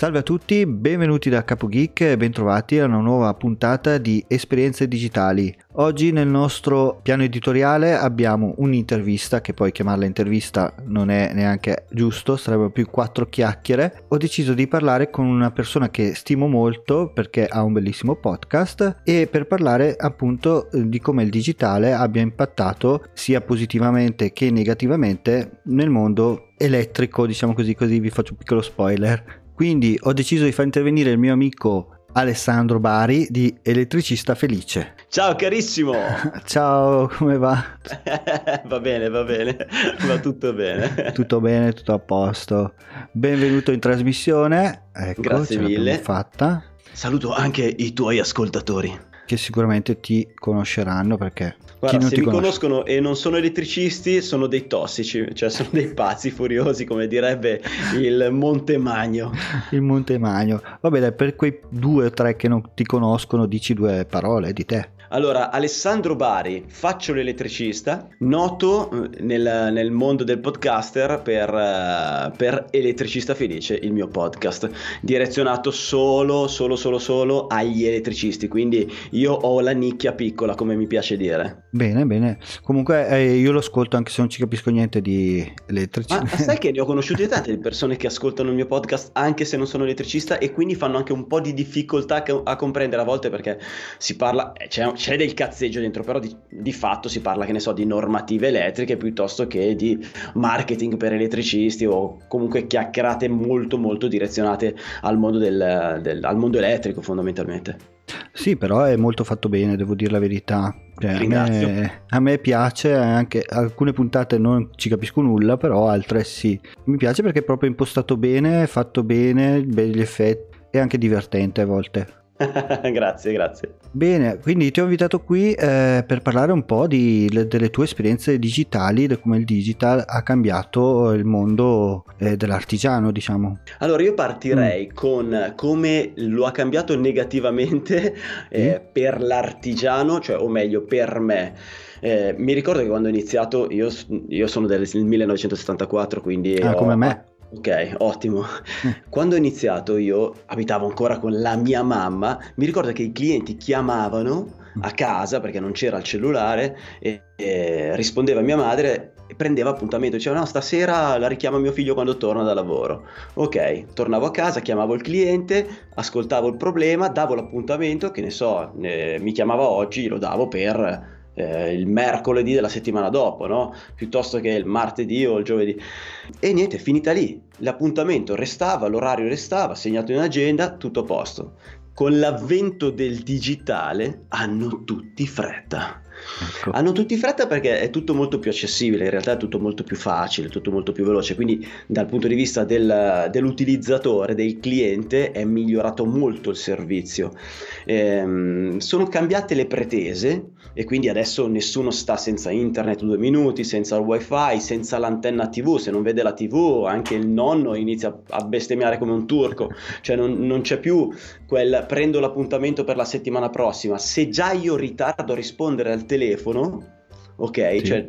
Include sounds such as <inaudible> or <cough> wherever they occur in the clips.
Salve a tutti, benvenuti da Capo Geek e bentrovati a una nuova puntata di Esperienze Digitali. Oggi nel nostro piano editoriale abbiamo un'intervista, che poi chiamarla intervista non è neanche giusto, sarebbero più quattro chiacchiere. Ho deciso di parlare con una persona che stimo molto perché ha un bellissimo podcast e per parlare appunto di come il digitale abbia impattato sia positivamente che negativamente nel mondo elettrico, diciamo così, così vi faccio un piccolo spoiler. Quindi ho deciso di far intervenire il mio amico Alessandro Bari di Elettricista Felice. Ciao carissimo! <laughs> Ciao, come va? <laughs> va bene, va bene, <laughs> va tutto bene. tutto bene, tutto a posto. Benvenuto in trasmissione. Ecco, Grazie mille. fatta. Saluto anche i tuoi ascoltatori che sicuramente ti conosceranno perché Guarda, se mi conosce... conoscono e non sono elettricisti sono dei tossici, cioè sono dei pazzi furiosi come direbbe il Montemagno. <laughs> il Montemagno. Vabbè dai, per quei due o tre che non ti conoscono dici due parole di te. Allora, Alessandro Bari, faccio l'elettricista, noto eh, nel, nel mondo del podcaster per, uh, per, Elettricista Felice, il mio podcast, direzionato solo, solo, solo, solo agli elettricisti, quindi io ho la nicchia piccola, come mi piace dire. Bene, bene. Comunque eh, io lo ascolto anche se non ci capisco niente di elettricità. Ma sai che ne ho conosciute tante persone che ascoltano il mio podcast anche se non sono elettricista e quindi fanno anche un po' di difficoltà a comprendere a volte perché si parla, eh, c'è, c'è del cazzeggio dentro, però di, di, fatto si parla, che ne so, di normative elettriche piuttosto che di marketing per elettricisti o comunque chiacchierate molto molto direzionate al mondo, del, del, al mondo elettrico fondamentalmente. Sì, però è molto fatto bene, devo dire la verità. Cioè, a, me, a, me, piace, anche alcune puntate non ci capisco nulla, però altre sì. Mi piace perché è proprio impostato bene, fatto bene, belli effetti e anche divertente a volte. <laughs> grazie, grazie. Bene, quindi ti ho invitato qui eh, per parlare un po' di, le, delle tue esperienze digitali, di come il digital ha cambiato il mondo eh, dell'artigiano, diciamo. Allora, io partirei mm. con come lo ha cambiato negativamente eh, mm. per l'artigiano, cioè o meglio per me. Eh, mi ricordo che quando ho iniziato, io, io sono del 1974, quindi... Ah, ho, come me. Ok, ottimo. <laughs> Quando ho iniziato io abitavo ancora con la mia mamma, mi ricordo che i clienti chiamavano a mm. casa perché non c'era il cellulare e, e rispondeva mia madre e prendeva appuntamento, diceva no stasera la richiama mio figlio quando torna da lavoro. Ok, tornavo a casa, chiamavo il cliente, ascoltavo il problema, davo l'appuntamento, che ne so, eh, mi chiamava oggi, lo davo per eh, il mercoledì della settimana dopo, no? piuttosto che il martedì o il giovedì. E niente, è finita lì. L'appuntamento restava, l'orario restava, segnato in agenda, tutto a posto. Con l'avvento del digitale hanno tutti fretta. Ecco. Hanno tutti fretta perché è tutto molto più accessibile, in realtà è tutto molto più facile, tutto molto più veloce, quindi dal punto di vista del, dell'utilizzatore, del cliente, è migliorato molto il servizio. Ehm, sono cambiate le pretese e quindi adesso nessuno sta senza internet due minuti, senza il wifi, senza l'antenna tv, se non vede la tv anche il nonno inizia a bestemmiare come un turco, cioè non, non c'è più quel prendo l'appuntamento per la settimana prossima, se già io ritardo a rispondere al telefono, ok? Sì. Cioè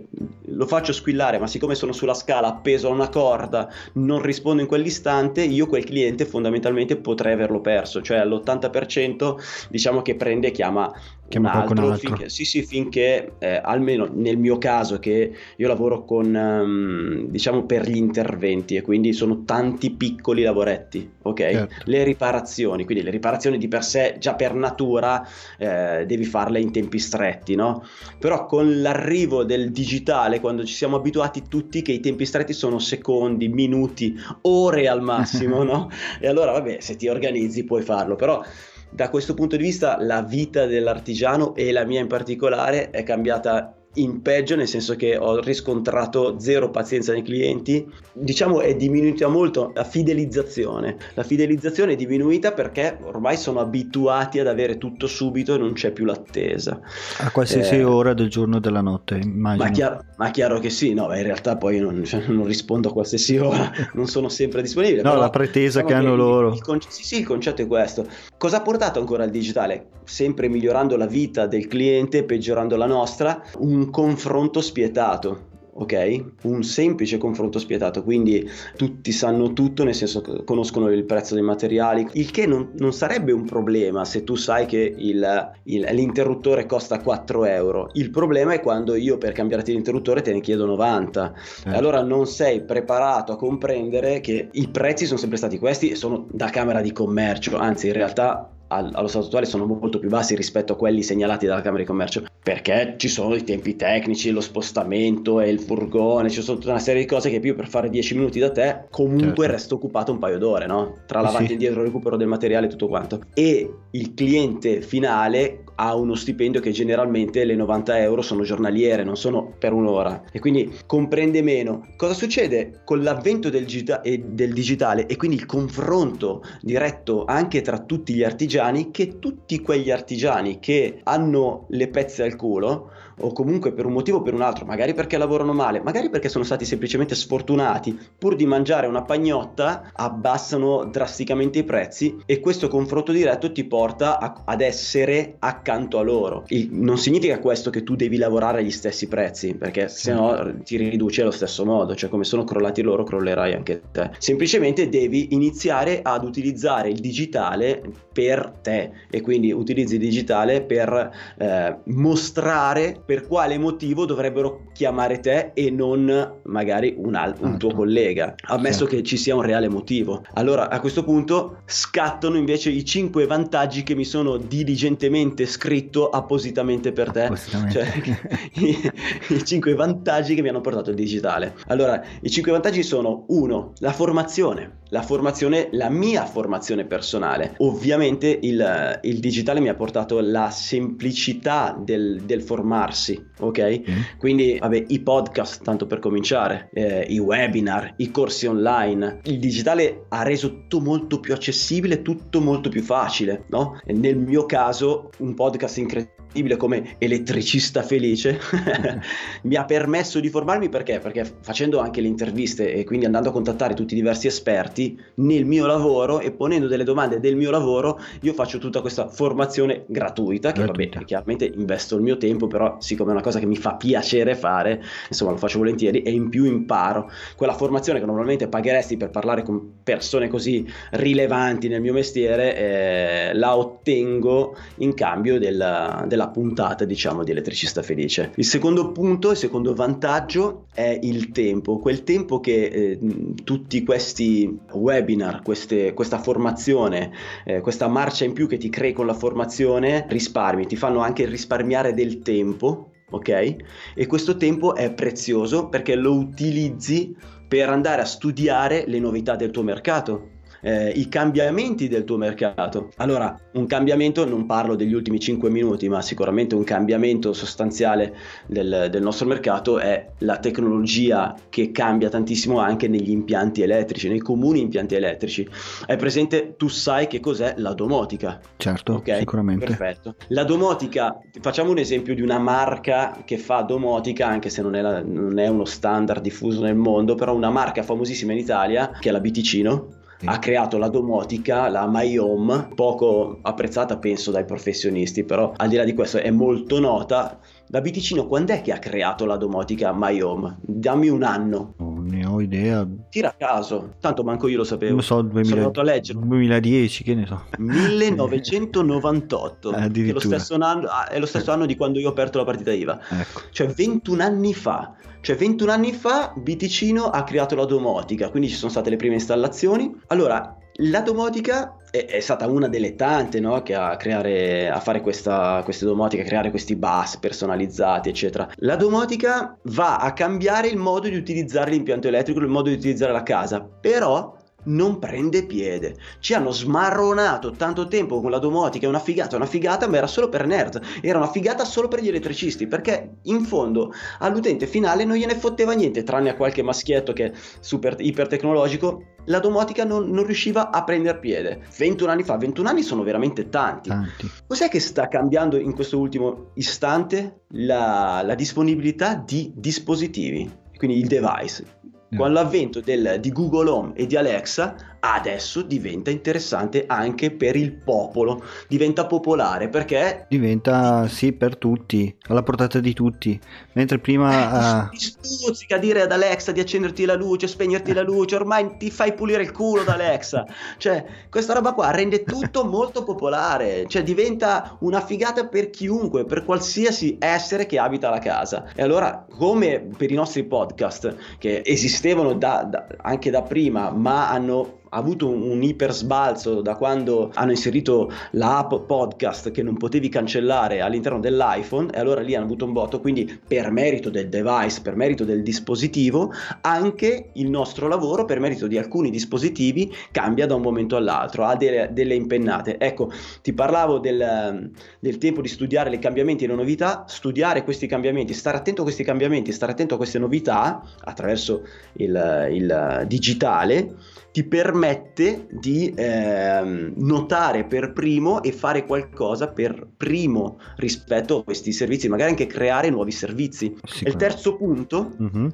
lo faccio squillare, ma siccome sono sulla scala appeso a una corda, non rispondo in quell'istante, io quel cliente fondamentalmente potrei averlo perso, cioè all'80% diciamo che prende e chiama chiama un altro, altro. Finché, sì, sì, finché eh, almeno nel mio caso che io lavoro con um, diciamo per gli interventi e quindi sono tanti piccoli lavoretti, ok? Certo. Le riparazioni, quindi le riparazioni di per sé già per natura eh, devi farle in tempi stretti, no? Però con l'arrivo del digitale, quando ci siamo abituati tutti che i tempi stretti sono secondi, minuti, ore al massimo, <laughs> no? E allora vabbè, se ti organizzi puoi farlo, però da questo punto di vista la vita dell'artigiano e la mia in particolare è cambiata in peggio, nel senso che ho riscontrato zero pazienza nei clienti. Diciamo è diminuita molto la fidelizzazione. La fidelizzazione è diminuita perché ormai sono abituati ad avere tutto subito e non c'è più l'attesa. A qualsiasi eh, ora del giorno o della notte, immagino. Ma chiaro, ma chiaro che sì, no, in realtà poi non, cioè, non, rispondo a qualsiasi ora, non sono sempre disponibile. No, la pretesa diciamo che hanno loro. Il, il, sì, sì, il concetto è questo. Cosa ha portato ancora il digitale? Sempre migliorando la vita del cliente, peggiorando la nostra, un confronto spietato ok? Un semplice confronto spietato, quindi tutti sanno tutto, nel senso che conoscono il prezzo dei materiali, il che non, non sarebbe un problema se tu sai che il, il, l'interruttore costa 4 euro. Il problema è quando io per cambiarti l'interruttore te ne chiedo 90. Eh. Allora non sei preparato a comprendere che i prezzi sono sempre stati questi e sono da camera di commercio, anzi in realtà allo stato attuale sono molto più bassi rispetto a quelli segnalati dalla Camera di Commercio perché ci sono i tempi tecnici, lo spostamento e il furgone, ci sono tutta una serie di cose che io per fare 10 minuti da te comunque certo. resto occupato un paio d'ore, no? Tra l'avanti sì. e indietro, recupero del materiale e tutto quanto. E il cliente finale ha uno stipendio che generalmente le 90 euro sono giornaliere, non sono per un'ora e quindi comprende meno. Cosa succede con l'avvento del, gita- del digitale e quindi il confronto diretto anche tra tutti gli artigiani che tutti quegli artigiani che hanno le pezze al culo o comunque per un motivo o per un altro, magari perché lavorano male, magari perché sono stati semplicemente sfortunati, pur di mangiare una pagnotta abbassano drasticamente i prezzi e questo confronto diretto ti porta a, ad essere accanto a loro. Il, non significa questo che tu devi lavorare agli stessi prezzi, perché se no ti riduci allo stesso modo, cioè come sono crollati loro crollerai anche te. Semplicemente devi iniziare ad utilizzare il digitale per te e quindi utilizzi il digitale per eh, mostrare per quale motivo dovrebbero chiamare te e non magari un, al- un tuo collega, ammesso sì. che ci sia un reale motivo. Allora a questo punto scattano invece i 5 vantaggi che mi sono diligentemente scritto appositamente per te, cioè <laughs> i, i 5 vantaggi che mi hanno portato il digitale. Allora, i 5 vantaggi sono 1. La formazione la formazione, la mia formazione personale. Ovviamente il, il digitale mi ha portato la semplicità del, del formarsi, ok? Mm. Quindi, vabbè, i podcast, tanto per cominciare, eh, i webinar, i corsi online. Il digitale ha reso tutto molto più accessibile, tutto molto più facile, no? E nel mio caso, un podcast incredibile come elettricista felice <laughs> mi ha permesso di formarmi perché? Perché facendo anche le interviste e quindi andando a contattare tutti i diversi esperti nel mio lavoro e ponendo delle domande del mio lavoro io faccio tutta questa formazione gratuita che gratuita. vabbè chiaramente investo il mio tempo però siccome è una cosa che mi fa piacere fare insomma lo faccio volentieri e in più imparo quella formazione che normalmente pagheresti per parlare con persone così rilevanti nel mio mestiere eh, la ottengo in cambio della, della della puntata, diciamo, di Elettricista Felice. Il secondo punto, il secondo vantaggio è il tempo, quel tempo che eh, tutti questi webinar, queste, questa formazione, eh, questa marcia in più che ti crei con la formazione, risparmi, ti fanno anche risparmiare del tempo, ok? E questo tempo è prezioso perché lo utilizzi per andare a studiare le novità del tuo mercato eh, i cambiamenti del tuo mercato. Allora, un cambiamento, non parlo degli ultimi 5 minuti, ma sicuramente un cambiamento sostanziale del, del nostro mercato è la tecnologia che cambia tantissimo anche negli impianti elettrici, nei comuni impianti elettrici. È presente, tu sai che cos'è la domotica. Certo, okay? sicuramente. Perfetto. La domotica, facciamo un esempio di una marca che fa domotica, anche se non è, la, non è uno standard diffuso nel mondo, però una marca famosissima in Italia, che è la Biticino ha creato la domotica, la My Home, poco apprezzata penso dai professionisti, però al di là di questo è molto nota. Da Biticino quando è che ha creato la domotica My Home? Dammi un anno. Non ne ho idea. Tira a caso, tanto manco io lo sapevo. Non so, 2000... Sono andato a leggere. 2010, che ne so. 1998. È <laughs> lo, stesso anno, ah, è lo stesso anno di quando io ho aperto la partita IVA. Ecco. Cioè 21 anni fa. Cioè 21 anni fa Biticino ha creato la domotica, quindi ci sono state le prime installazioni. Allora, la domotica è, è stata una delle tante no, che a, creare, a fare questa, queste domotiche, a creare questi bus personalizzati, eccetera. La domotica va a cambiare il modo di utilizzare l'impianto elettrico, il modo di utilizzare la casa, però non prende piede. Ci hanno smarronato tanto tempo con la domotica, è una figata, una figata, ma era solo per nerd, era una figata solo per gli elettricisti, perché in fondo all'utente finale non gliene fotteva niente, tranne a qualche maschietto che è super ipertecnologico, la domotica non, non riusciva a prendere piede. 21 anni fa, 21 anni sono veramente tanti. tanti. Cos'è che sta cambiando in questo ultimo istante? La, la disponibilità di dispositivi, quindi il device. Con l'avvento del, di Google Home e di Alexa, adesso diventa interessante anche per il popolo, diventa popolare perché... Diventa sì per tutti, alla portata di tutti, mentre prima... <laughs> Eh, uh... stuzzica dire ad Alexa di accenderti la luce, spegnerti la luce, ormai ti fai pulire il culo da Alexa, cioè questa roba qua rende tutto <laughs> molto popolare, cioè diventa una figata per chiunque, per qualsiasi essere che abita la casa. E allora come per i nostri podcast che esistevano da, da, anche da prima ma hanno ha avuto un, un iper sbalzo da quando hanno inserito l'app podcast che non potevi cancellare all'interno dell'iPhone e allora lì hanno avuto un botto, quindi per merito del device, per merito del dispositivo, anche il nostro lavoro per merito di alcuni dispositivi cambia da un momento all'altro, ha delle, delle impennate. Ecco, ti parlavo del, del tempo di studiare i cambiamenti e le novità, studiare questi cambiamenti, stare attento a questi cambiamenti, stare attento a queste novità attraverso il, il digitale ti permette di eh, notare per primo e fare qualcosa per primo rispetto a questi servizi, magari anche creare nuovi servizi. E il terzo punto mm-hmm.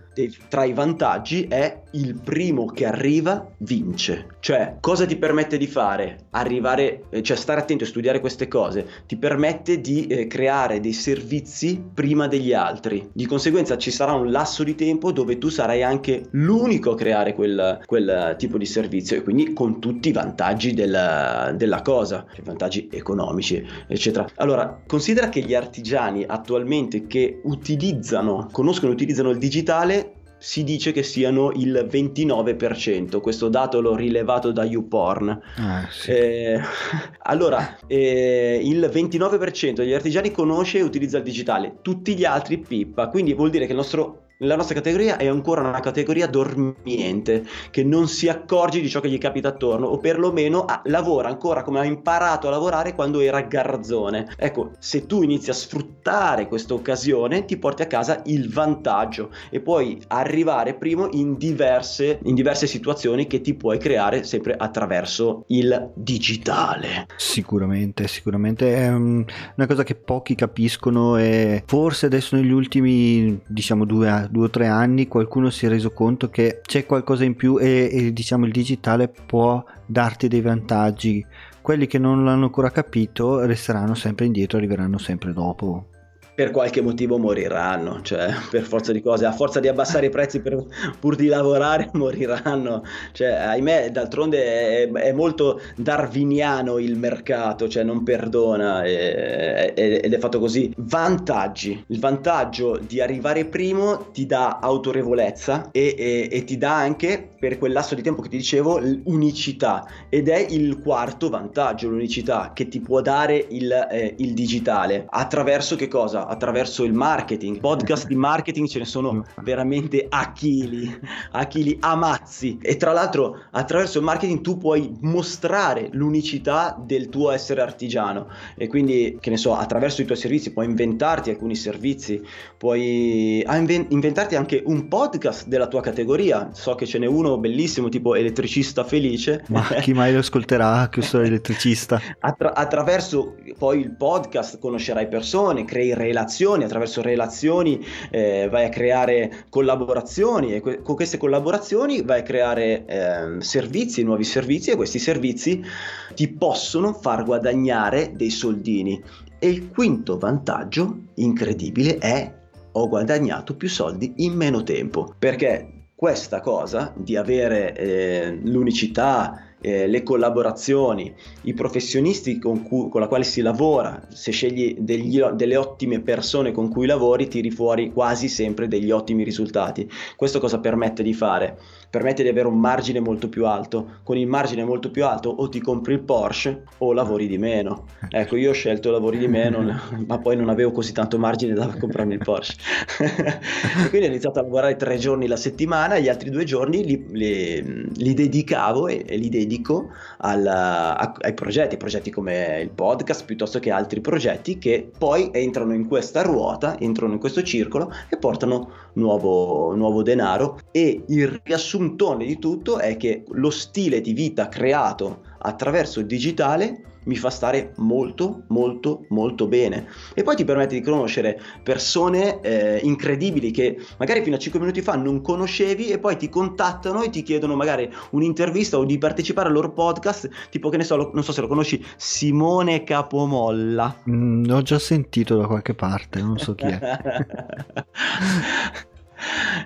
tra i vantaggi è il primo che arriva vince. Cioè, cosa ti permette di fare? Arrivare, eh, cioè stare attento e studiare queste cose, ti permette di eh, creare dei servizi prima degli altri. Di conseguenza ci sarà un lasso di tempo dove tu sarai anche l'unico a creare quel, quel tipo di servizio e quindi con tutti i vantaggi della, della cosa, cioè vantaggi economici, eccetera. Allora, considera che gli artigiani attualmente che utilizzano, conoscono e utilizzano il digitale si dice che siano il 29%, questo dato l'ho rilevato da YouPorn. Ah, sì. eh, <laughs> allora, eh, il 29% degli artigiani conosce e utilizza il digitale, tutti gli altri pippa, quindi vuol dire che il nostro la nostra categoria è ancora una categoria dormiente che non si accorge di ciò che gli capita attorno o perlomeno ah, lavora ancora come ha imparato a lavorare quando era garzone. Ecco, se tu inizi a sfruttare questa occasione ti porti a casa il vantaggio e puoi arrivare primo in diverse, in diverse situazioni che ti puoi creare sempre attraverso il digitale. Sicuramente, sicuramente è una cosa che pochi capiscono e forse adesso negli ultimi diciamo due, due o tre anni qualcuno si è reso conto che c'è qualcosa in più e, e diciamo il digitale può darti dei vantaggi. Quelli che non l'hanno ancora capito resteranno sempre indietro, arriveranno sempre dopo per qualche motivo moriranno, cioè per forza di cose, a forza di abbassare i prezzi per, pur di lavorare <laughs> moriranno, cioè ahimè d'altronde è, è molto darwiniano il mercato, cioè non perdona e, e, ed è fatto così. Vantaggi, il vantaggio di arrivare primo ti dà autorevolezza e, e ti dà anche per quel lasso di tempo che ti dicevo unicità. Ed è il quarto vantaggio, l'unicità che ti può dare il, eh, il digitale. Attraverso che cosa? Attraverso il marketing. Podcast di marketing ce ne sono veramente a chili, a chili, a mazzi. E tra l'altro attraverso il marketing tu puoi mostrare l'unicità del tuo essere artigiano. E quindi, che ne so, attraverso i tuoi servizi puoi inventarti alcuni servizi, puoi ah, inventarti anche un podcast della tua categoria. So che ce n'è uno bellissimo tipo elettricista felice. Ma chi mai lo ascolterà questo <laughs> elettricista? Attra- attraverso poi il podcast conoscerai persone, crei relazioni relazioni, attraverso relazioni eh, vai a creare collaborazioni e que- con queste collaborazioni vai a creare eh, servizi, nuovi servizi e questi servizi ti possono far guadagnare dei soldini. E il quinto vantaggio incredibile è ho guadagnato più soldi in meno tempo perché questa cosa di avere eh, l'unicità eh, le collaborazioni, i professionisti con, cui, con la quale si lavora, se scegli degli, delle ottime persone con cui lavori, tiri fuori quasi sempre degli ottimi risultati. Questo cosa permette di fare? Permette di avere un margine molto più alto. Con il margine molto più alto o ti compri il Porsche o lavori di meno. <laughs> Ecco, io ho scelto lavori di meno, ma poi non avevo così tanto margine da comprarmi il Porsche. <laughs> quindi ho iniziato a lavorare tre giorni la settimana, gli altri due giorni li, li, li dedicavo e, e, li dedico alla, a, ai progetti, progetti come il podcast piuttosto che altri progetti che poi entrano in questa ruota, entrano in questo circolo e portano nuovo, nuovo denaro e il riassuntone di tutto è che lo stile di vita creato attraverso il digitale mi fa stare molto molto molto bene. E poi ti permette di conoscere persone eh, incredibili che magari fino a 5 minuti fa non conoscevi e poi ti contattano e ti chiedono magari un'intervista o di partecipare al loro podcast tipo che ne so, lo, non so se lo conosci Simone Capomolla. Mm, ho già sentito da qualche parte non so chi è <laughs> <laughs>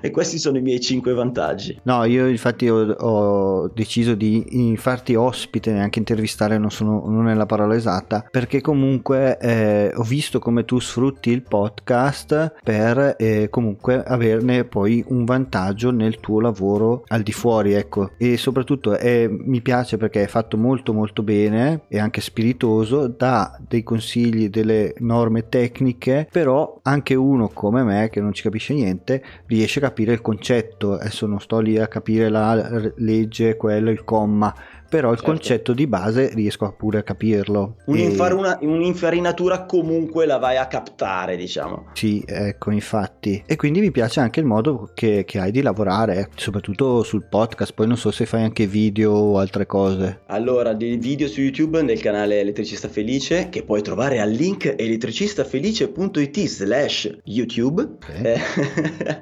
e questi sono i miei 5 vantaggi. No, io infatti ho, ho deciso di farti ospite, neanche intervistare, non, sono, non è la parola esatta, perché comunque eh, ho visto come tu sfrutti il podcast per eh, comunque averne poi un vantaggio nel tuo lavoro al di fuori, ecco. E soprattutto eh, mi piace perché è fatto molto molto bene e anche spiritoso, dà dei consigli, delle norme tecniche, però anche uno come me che non ci capisce niente riesce a capire il concetto. Adesso non sto lì a capire la legge, quello, il comma, però il certo. concetto di base riesco pure a capirlo. Un'infarina, e... un'infarinatura comunque la vai a captare, diciamo. Sì, ecco, infatti. E quindi mi piace anche il modo che, che hai di lavorare, soprattutto sul podcast. Poi non so se fai anche video o altre cose. Allora, dei video su YouTube nel canale Elettricista Felice, che puoi trovare al link elettricistafelice.it slash YouTube. Okay. Eh, <laughs>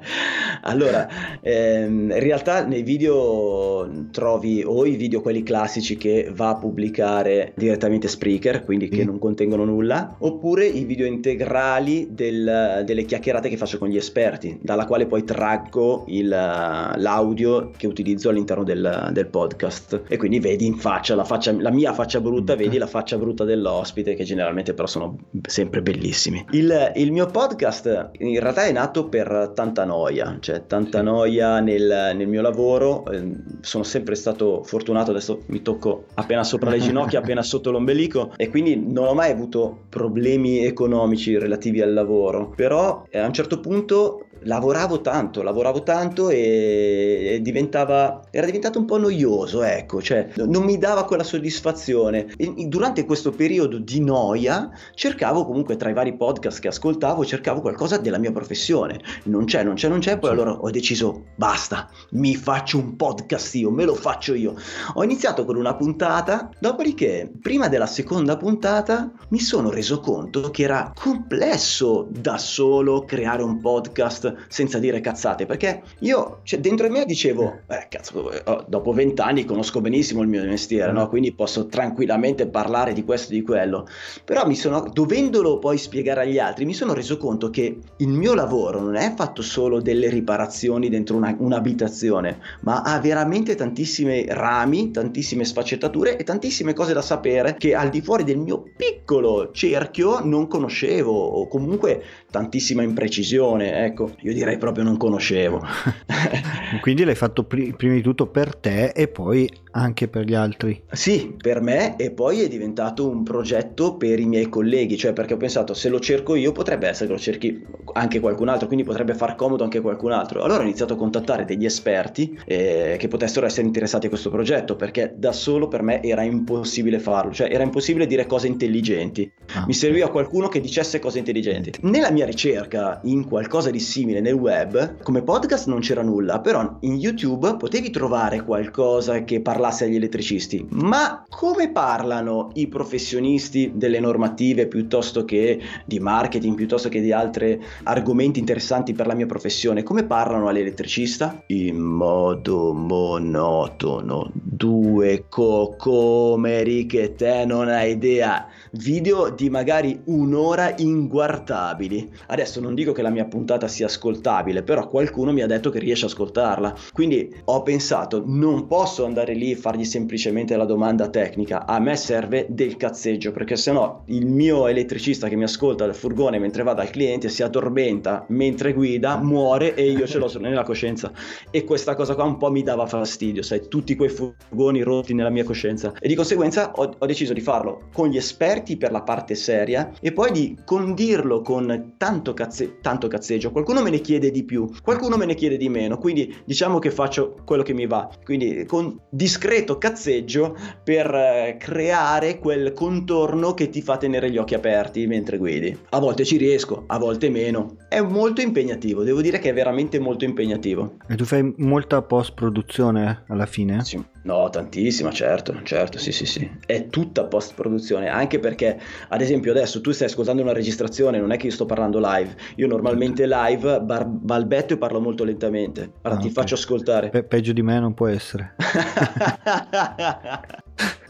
allora, ehm, in realtà nei video trovi o i video quelli classici classici che va a pubblicare direttamente Spreaker, quindi che mm. non contengono nulla, oppure i video integrali del, delle chiacchierate che faccio con gli esperti, dalla quale poi traggo il, l'audio che utilizzo all'interno del, del, podcast. E quindi vedi in faccia la, faccia la, mia faccia brutta, vedi la faccia brutta dell'ospite, che generalmente però sono sempre bellissimi. Il, il mio podcast in realtà è nato per tanta noia, cioè tanta noia nel, nel mio lavoro. Ehm, sono sempre stato fortunato, adesso mi tocco appena sopra le <laughs> ginocchia, appena sotto l'ombelico e quindi non ho mai avuto problemi economici relativi al lavoro. Però eh, a un certo punto lavoravo tanto, lavoravo tanto e diventava, era diventato un po' noioso, ecco, cioè non mi dava quella soddisfazione. E durante questo periodo di noia cercavo comunque tra i vari podcast che ascoltavo, cercavo qualcosa della mia professione. Non c'è, non c'è, non c'è, poi allora ho deciso, basta, mi faccio un podcast io, me lo faccio io. Ho iniziato con una puntata, dopodiché, prima della seconda puntata, mi sono reso conto che era complesso da solo creare un podcast senza dire cazzate, perché io cioè, dentro di me dicevo, eh cazzo, oh, dopo vent'anni conosco benissimo il mio mestiere, no? quindi posso tranquillamente parlare di questo e di quello, però mi sono, dovendolo poi spiegare agli altri, mi sono reso conto che il mio lavoro non è fatto solo delle riparazioni dentro una, un'abitazione, ma ha veramente tantissimi rami, tantissime sfaccettature e tantissime cose da sapere che al di fuori del mio piccolo cerchio non conoscevo o comunque tantissima imprecisione, ecco io direi proprio non conoscevo. <laughs> Quindi l'hai fatto pri- prima di tutto per te e poi anche per gli altri. Sì, per me e poi è diventato un progetto per i miei colleghi, cioè perché ho pensato se lo cerco io potrebbe essere che lo cerchi anche qualcun altro, quindi potrebbe far comodo anche qualcun altro. Allora ho iniziato a contattare degli esperti eh, che potessero essere interessati a questo progetto perché da solo per me era impossibile farlo, cioè era impossibile dire cose intelligenti. Ah. Mi serviva qualcuno che dicesse cose intelligenti. Nella mia ricerca in qualcosa di simile nel web, come podcast non c'era nulla, però in YouTube potevi trovare qualcosa che parlasse agli elettricisti, ma come parlano i professionisti delle normative piuttosto che di marketing, piuttosto che di altri argomenti interessanti per la mia professione? Come parlano all'elettricista? In modo monotono, due cocomeri che te non hai idea, video di magari un'ora inguardabili Adesso non dico che la mia puntata sia ascoltabile, però qualcuno mi ha detto che riesce a ascoltarla. Quindi ho pensato, non posso andare lì e fargli semplicemente la domanda tecnica, a me serve del cazzeggio, perché sennò il mio elettricista che mi ascolta dal furgone mentre va dal cliente si addormenta mentre guida, muore e io ce l'ho nella coscienza. E questa cosa qua un po' mi dava fastidio, sai, tutti quei furgoni rotti nella mia coscienza. E di conseguenza ho, ho deciso di farlo con gli esperti per la parte seria e poi di condirlo con tanto, cazze- tanto cazzeggio. Qualcuno me ne chiede di più, qualcuno me ne chiede di meno, quindi diciamo che faccio quello che mi va. Quindi con discreto cazzeggio per eh, creare quel contorno che ti fa tenere gli occhi aperti mentre guidi. A volte ci riesco, a volte meno. È molto impegnativo, devo dire che è veramente molto impegnativo. E tu fai molta post produzione alla fine? Sì. No, tantissima, certo, certo, sì, sì, sì. È tutta post produzione, anche perché, ad esempio, adesso tu stai ascoltando una registrazione, non è che io sto parlando live. Io normalmente live bar- balbetto e parlo molto lentamente. Allora ah, ti okay. faccio ascoltare. Pe- peggio di me non può essere. <laughs>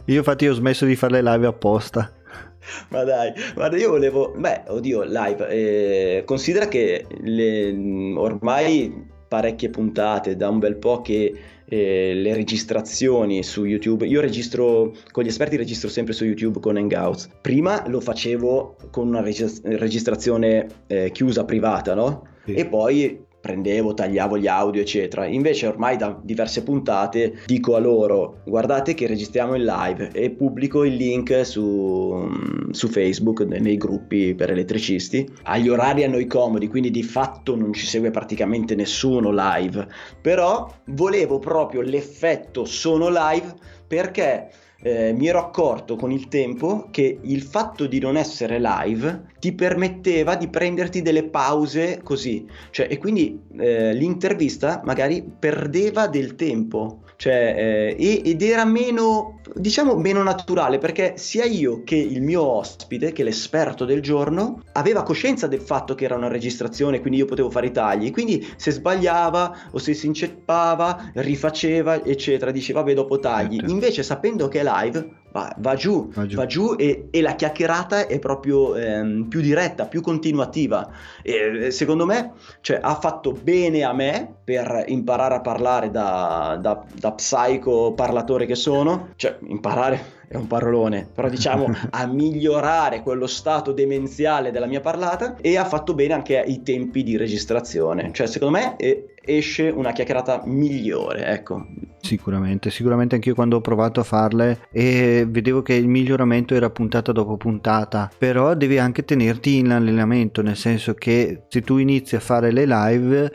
io infatti ho smesso di fare le live apposta. Ma dai, guarda, io volevo, beh, oddio, live, eh, considera che le, ormai parecchie puntate, da un bel po' che eh, le registrazioni su YouTube, io registro, con gli esperti registro sempre su YouTube con Hangouts. Prima lo facevo con una registrazione eh, chiusa privata, no? Sì. E poi prendevo, tagliavo gli audio, eccetera. Invece ormai da diverse puntate dico a loro guardate che registriamo in live e pubblico il link su, su Facebook nei gruppi per elettricisti. Agli orari a noi comodi, quindi di fatto non ci segue praticamente nessuno live. Però volevo proprio l'effetto sono live perché eh, mi ero accorto con il tempo che il fatto di non essere live ti permetteva di prenderti delle pause così, cioè, e quindi eh, l'intervista magari perdeva del tempo, cioè, eh, ed era meno, diciamo, meno naturale perché sia io che il mio ospite, che l'esperto del giorno, aveva coscienza del fatto che era una registrazione, quindi io potevo fare i tagli, quindi se sbagliava o se si inceppava, rifaceva, eccetera, diceva vabbè dopo tagli. Certo. Invece sapendo che è live, va, va, giù, va giù, va giù e, e, la chiacchierata è proprio ehm, più diretta, più continuativa. E secondo me cioè, ha fatto bene a me per imparare a parlare da, da, da psycho parlatore che sono, cioè imparare è un parolone, però diciamo <laughs> a migliorare quello stato demenziale della mia parlata e ha fatto bene anche i tempi di registrazione. Cioè, secondo me esce una chiacchierata migliore, ecco. Sicuramente, sicuramente anche io quando ho provato a farle e vedevo che il miglioramento era puntata dopo puntata, però devi anche tenerti in allenamento, nel senso che se tu inizi a fare le live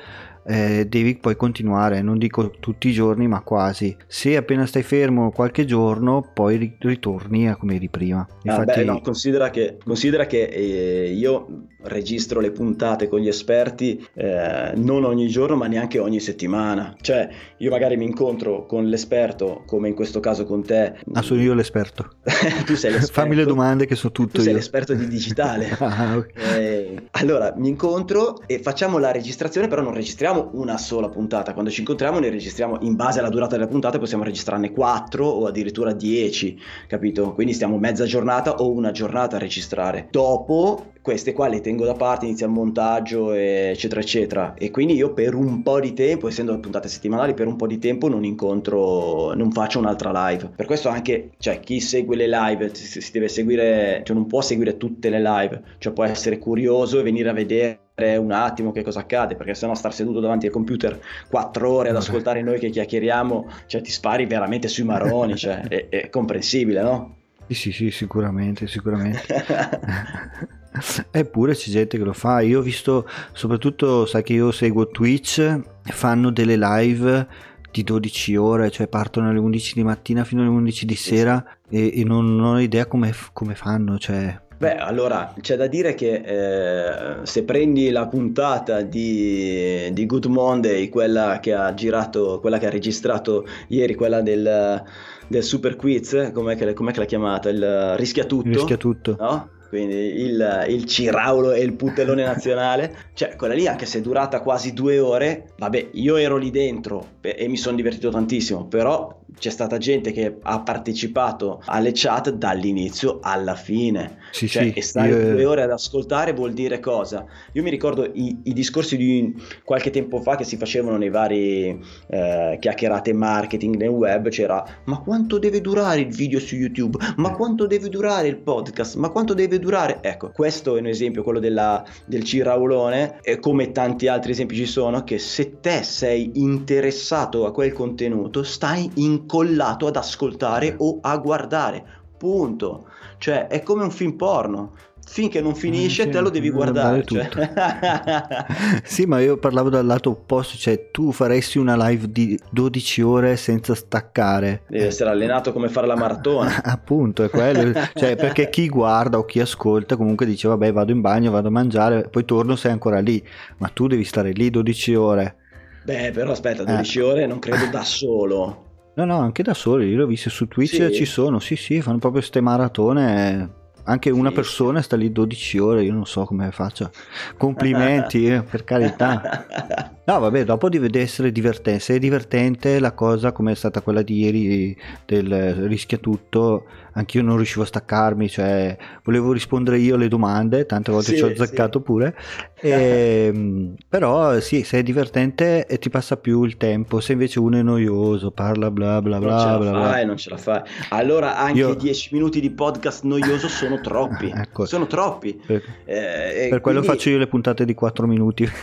eh, devi poi continuare, non dico tutti i giorni, ma quasi. Se appena stai fermo qualche giorno, poi ritorni a come eri prima. Infatti... Ah, beh, no, considera che, considera che eh, io registro le puntate con gli esperti eh, non ogni giorno, ma neanche ogni settimana. Cioè, io magari mi incontro con l'esperto, come in questo caso con te. Ah, sono io l'esperto. <laughs> tu sei l'esperto. Fammi le domande che so tutto tu io. sei l'esperto di digitale. <laughs> ah, okay. eh, allora, mi incontro e facciamo la registrazione, però non registriamo registriamo una sola puntata, quando ci incontriamo ne registriamo in base alla durata della puntata, possiamo registrarne 4 o addirittura 10, capito? Quindi stiamo mezza giornata o una giornata a registrare. Dopo queste qua le tengo da parte, inizia il montaggio, eccetera, eccetera. E quindi io per un po' di tempo, essendo puntate settimanali, per un po' di tempo non incontro, non faccio un'altra live. Per questo anche, cioè, chi segue le live si, si deve seguire, cioè non può seguire tutte le live, cioè può essere curioso e venire a vedere un attimo che cosa accade, perché sennò star seduto davanti al computer quattro ore ad <laughs> ascoltare noi che chiacchieriamo, cioè ti spari veramente sui maroni, cioè è, è comprensibile, no? Sì, sì, sì, sicuramente, sicuramente. <laughs> Eppure c'è gente che lo fa. Io ho visto, soprattutto, sai che io seguo Twitch, fanno delle live di 12 ore, cioè partono alle 11 di mattina fino alle 11 di sera e, e non, non, ho idea come, come fanno, cioè Beh, allora c'è da dire che eh, se prendi la puntata di, di, Good Monday, quella che ha girato, quella che ha registrato ieri, quella del, del Super Quiz, com'è che, com'è che l'ha chiamata? Il Rischia Tutto. Rischia Tutto. No? Quindi il, il Ciraulo e il Putellone <laughs> nazionale, cioè quella lì anche se è durata quasi due ore, vabbè io ero lì dentro e mi sono divertito tantissimo, però c'è stata gente che ha partecipato alle chat dall'inizio alla fine. Sì, cioè, sì, e stare io- due ore ad ascoltare vuol dire cosa? Io mi ricordo i, i discorsi di qualche tempo fa che si facevano nei vari eh, chiacchierate marketing nel web, c'era ma quanto deve durare il video su YouTube? Ma quanto deve durare il podcast? Ma quanto deve durare? Ecco, questo è un esempio, quello della, del ciraulone, e come tanti altri esempi ci sono, che se te sei interessato a quel contenuto, stai incollato ad ascoltare o a guardare. Punto. Cioè, è come un film porno. Finché non finisce, sì, te lo devi guardare. guardare cioè. <laughs> sì, ma io parlavo dal lato opposto, cioè tu faresti una live di 12 ore senza staccare. Devi essere allenato come fare la maratona. <laughs> Appunto, è quello. cioè, perché chi guarda o chi ascolta comunque dice vabbè vado in bagno, vado a mangiare, poi torno sei ancora lì. Ma tu devi stare lì 12 ore. Beh, però aspetta, Eh. 12 ore non credo da solo. No, no, anche da soli, io l'ho visto su Twitch, Sì? ci sono, sì, sì, fanno proprio ste maratone. Anche una Sì. persona sta lì 12 ore, io non so come faccia. Complimenti, eh, per carità. <laughs> No, vabbè, dopo deve essere divertente. Se è divertente la cosa, come è stata quella di ieri del rischia tutto, anch'io non riuscivo a staccarmi, cioè volevo rispondere io alle domande, tante volte Sì, ci ho sì. azzeccato pure. Ehm, però sì, se è divertente e ti passa più il tempo, se invece uno è noioso, parla bla bla Non bla ce la bla bla. fai, non ce la fai. Allora anche Io- 10 minuti di podcast noioso sono troppi. <laughs> Ecco. Sono troppi. Per, Eh, e per quello quindi- faccio io le puntate di 4 minuti. <laughs>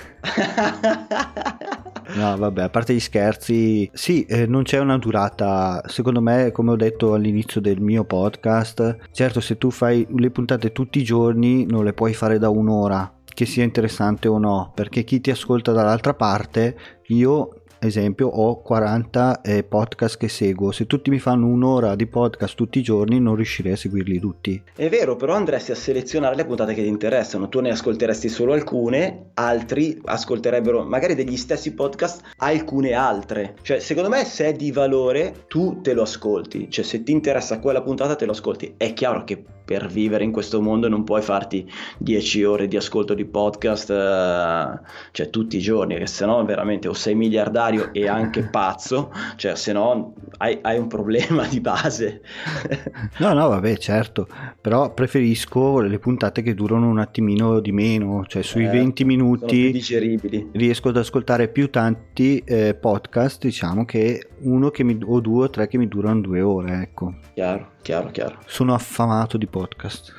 No, vabbè, a parte gli scherzi, sì, eh, non c'è una durata. Secondo me, come ho detto all'inizio del mio podcast, certo, se tu fai le puntate tutti i giorni, non le puoi fare da un'ora, che sia interessante o no, perché chi ti ascolta dall'altra parte, io. Esempio, ho 40 eh, podcast che seguo. Se tutti mi fanno un'ora di podcast tutti i giorni, non riuscirei a seguirli tutti. È vero, però andresti a selezionare le puntate che ti interessano. Tu ne ascolteresti solo alcune, altri ascolterebbero magari degli stessi podcast alcune altre. Cioè, secondo me, se è di valore, tu te lo ascolti. Cioè, se ti interessa quella puntata, te lo ascolti. È chiaro che per vivere in questo mondo non puoi farti 10 ore di ascolto di podcast, eh, cioè tutti i giorni, che se no veramente o sei miliardario e anche <laughs> pazzo, cioè se no hai, hai un problema di base. No, no, vabbè, certo, però preferisco le puntate che durano un attimino di meno, cioè sui Eh, 20 Sono più minuti digeribili. riesco ad ascoltare più tanti eh, podcast, diciamo, che uno che mi, o due o tre che mi durano due ore, ecco. Chiaro, chiaro, chiaro. Sono affamato di podcast.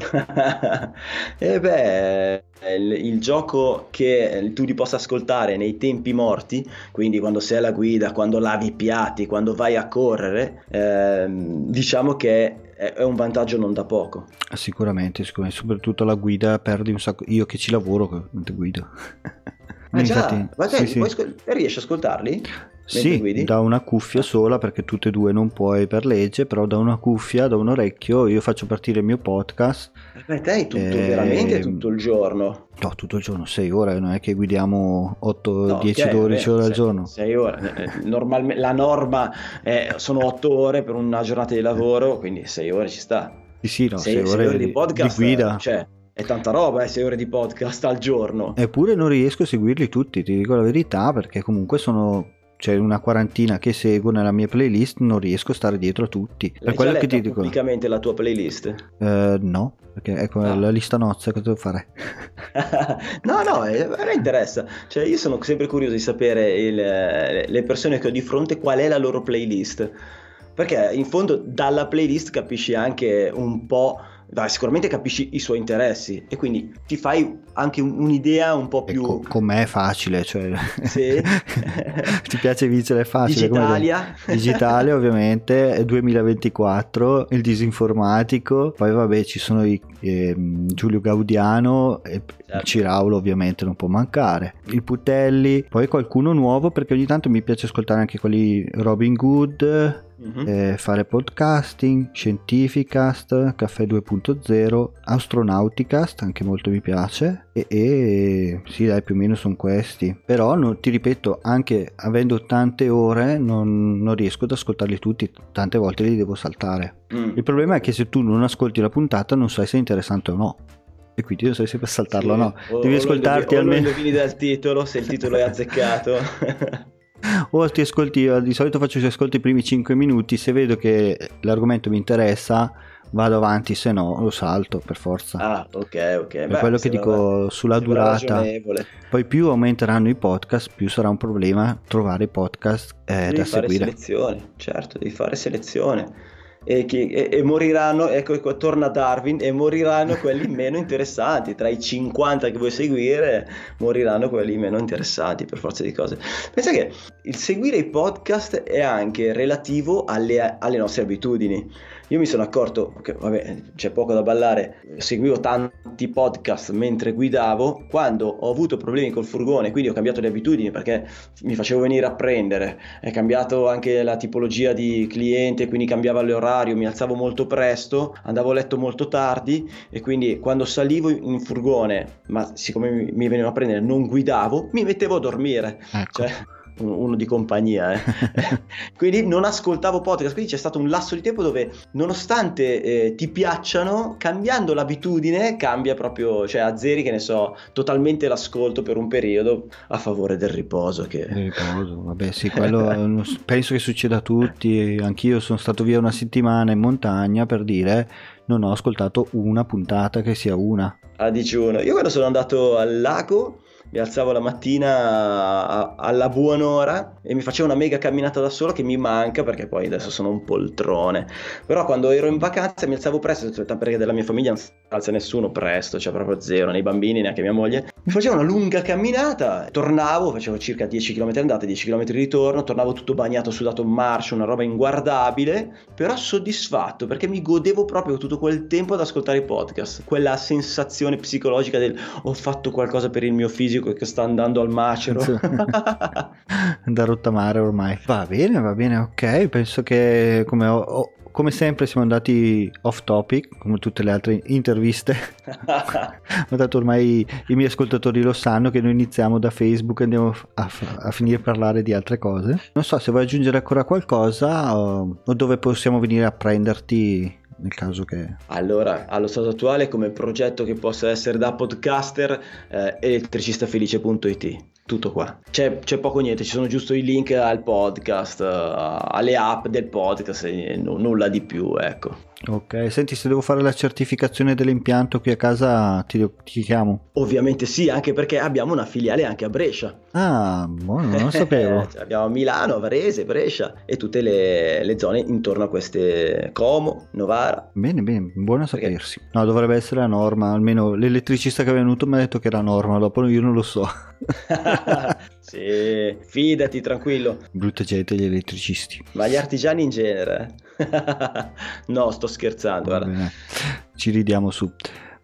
<laughs> e beh, il, il gioco che tu li possa ascoltare nei tempi morti, quindi quando sei alla guida, quando lavi i piatti, quando vai a correre, ehm, diciamo che è, è un vantaggio non da poco. Sicuramente, sicuramente, soprattutto la guida perdi un sacco, io che ci lavoro, che mentre guido. Ah <laughs> già, Infatti, ma te sì, sì. ascol- riesci a ascoltarli? Sì, guidi? da una cuffia sola perché tutte e due non puoi per legge, però da una cuffia, da un orecchio, io faccio partire il mio podcast. Per te è tutto, Ehm, veramente tutto il giorno. No, tutto il giorno, 6 ore, non è che guidiamo 8, No, 10, ok, 12 vabbè, ore al giorno. sei ore. Eh, normalme- la norma è- sono 8 ore per una giornata di lavoro, quindi 6 ore ci sta. Sì, sì, no, Sei- 6 sei ore, di di, podcast, di guida. Cioè, è tanta roba, 6 ore di podcast al giorno. Eppure non riesco a seguirli tutti, ti dico la verità, perché comunque sono c'è una quarantina che seguo nella mia playlist, non riesco a stare dietro a tutti. Per L'hai quello che ti dico, pubblicamente la tua playlist? eh, no, perché ecco Ah. la lista nozze, cosa devo fare? <laughs> no, no, eh, a me interessa. Cioè, io sono sempre curioso di sapere il- le persone che ho di fronte qual è la loro playlist. Perché in fondo dalla playlist capisci anche un po', dai, sicuramente capisci i suoi interessi e quindi ti fai anche un- un'idea un po' più... Ecco, con me è facile, cioè... Sì. <laughs> ti piace vincere è facile. Digitalia. Digitale ovviamente, è 2024, il disinformatico, poi vabbè ci sono i, ehm, Giulio Gaudiano, e Certo. Ciraulo ovviamente non può mancare, il Putelli, poi qualcuno nuovo perché ogni tanto mi piace ascoltare anche quelli Robin Good, Mhm. eh, fare podcasting, Scientificast, Caffè 2.0, Astronauticast, anche molto mi piace, e, e sì dai più o meno sono questi, però non- ti ripeto, anche avendo tante ore non, non riesco ad ascoltarli tutti, tante volte li devo saltare. Mm. Il problema è che se tu non ascolti la puntata non sai se è interessante o no. E quindi non sai se per saltarlo o no. Sì, o- Devi o ascoltarti indovini- o lo almeno. indovini dal titolo, se il titolo è azzeccato. <laughs> o ti ascolti, di solito faccio gli ascolti i primi 5 minuti, se vedo che l'argomento mi interessa vado avanti, se no lo salto per forza. Ah, ok, ok. Beh, quello che dico sulla durata. Poi più aumenteranno i podcast, più sarà un problema trovare i podcast eh, da fare seguire. selezione, certo, devi fare selezione. E, chi, e, e, moriranno, ecco, ecco, torna Darwin, e moriranno quelli <laughs> meno interessanti. Tra i 50 che vuoi seguire, moriranno quelli meno interessanti per forza di cose. Pensa che il seguire i podcast è anche relativo alle, alle nostre abitudini. Io mi sono accorto che, vabbè, c'è poco da ballare, seguivo tanti podcast mentre guidavo, quando ho avuto problemi col furgone, quindi ho cambiato le abitudini perché mi facevo venire a prendere, è cambiato anche la tipologia di cliente, quindi cambiava l'orario, mi alzavo molto presto, andavo a letto molto tardi e quindi quando salivo in furgone, ma siccome mi, venivano a prendere, non guidavo, mi mettevo a dormire. Ecco. Cioè, uno di compagnia, eh. <laughs> quindi non ascoltavo podcast, quindi c'è stato un lasso di tempo dove nonostante eh, ti piacciono, cambiando l'abitudine cambia proprio, cioè azzeri che ne so, totalmente l'ascolto per un periodo a favore del riposo. Che... Il riposo, vabbè sì, quello <laughs> penso che succeda a tutti, anch'io sono stato via una settimana in montagna per dire non ho ascoltato una puntata che sia una. A digiuno, io quando sono andato al lago mi alzavo la mattina alla buon'ora e mi facevo una mega camminata da solo che mi manca perché poi adesso sono un poltrone. Però quando ero in vacanza mi alzavo presto, perché della mia famiglia non si alza nessuno presto, cioè proprio zero, nei bambini, neanche mia moglie. Mi facevo una lunga camminata, tornavo, facevo circa 10 km andata, 10 km ritorno, tornavo tutto bagnato, sudato in marcia, una roba inguardabile, però soddisfatto perché mi godevo proprio tutto quel tempo ad ascoltare i podcast, quella sensazione psicologica del ho fatto qualcosa per il mio fisico fisico che sta andando al macero. <laughs> da rottamare ormai. Va bene, va bene, ok. Penso che come ho, ho come sempre siamo andati off topic, come tutte le altre interviste. <laughs> Ma tanto ormai i miei ascoltatori lo sanno che noi iniziamo da Facebook e andiamo a, a, finire a parlare di altre cose. Non so se vuoi aggiungere ancora qualcosa o, o dove possiamo venire a prenderti nel caso che... Allora, allo stato attuale come progetto che possa essere da podcaster, eh, elettricistafelice.it tutto qua. C'è, c'è, poco niente, ci sono giusto i link al podcast, uh, alle app del podcast e n- nulla di più, ecco. Ok, senti se devo fare la certificazione dell'impianto qui a casa ti, ti chiamo? Ovviamente sì, anche perché abbiamo una filiale anche a Brescia. Ah, buono, non lo <laughs> sapevo. cioè, abbiamo Milano, Varese, Brescia e tutte le, le, zone intorno a queste Como, Novara. Bene, bene, buono sapersi. Perché... No, dovrebbe essere la norma, almeno l'elettricista che è venuto mi ha detto che era norma, dopo io non lo so. <laughs> sì, fidati, tranquillo. Brutta gente gli elettricisti. Ma gli artigiani in genere. <laughs> no, sto scherzando. Ci ridiamo su.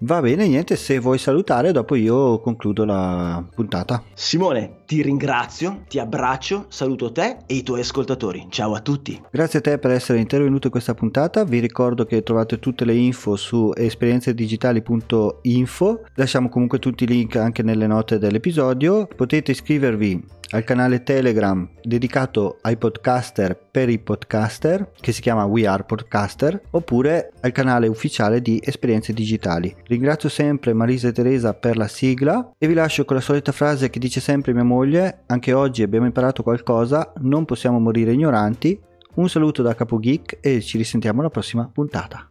Va bene, niente, se vuoi salutare, dopo io concludo la puntata. Simone, ti ringrazio, ti abbraccio, saluto te e i tuoi ascoltatori. Ciao a tutti. Grazie a te per essere intervenuto in questa puntata. Vi ricordo che trovate tutte le info su esperienzedigitali.info. Lasciamo comunque tutti i link anche nelle note dell'episodio. Potete iscrivervi al canale Telegram dedicato ai podcaster per i podcaster che si chiama We Are Podcaster oppure al canale ufficiale di Esperienze Digitali. Ringrazio sempre Marisa e Teresa per la sigla e vi lascio con la solita frase che dice sempre mia moglie, anche oggi abbiamo imparato qualcosa, non possiamo morire ignoranti. Un saluto da Capo Geek e ci risentiamo alla prossima puntata.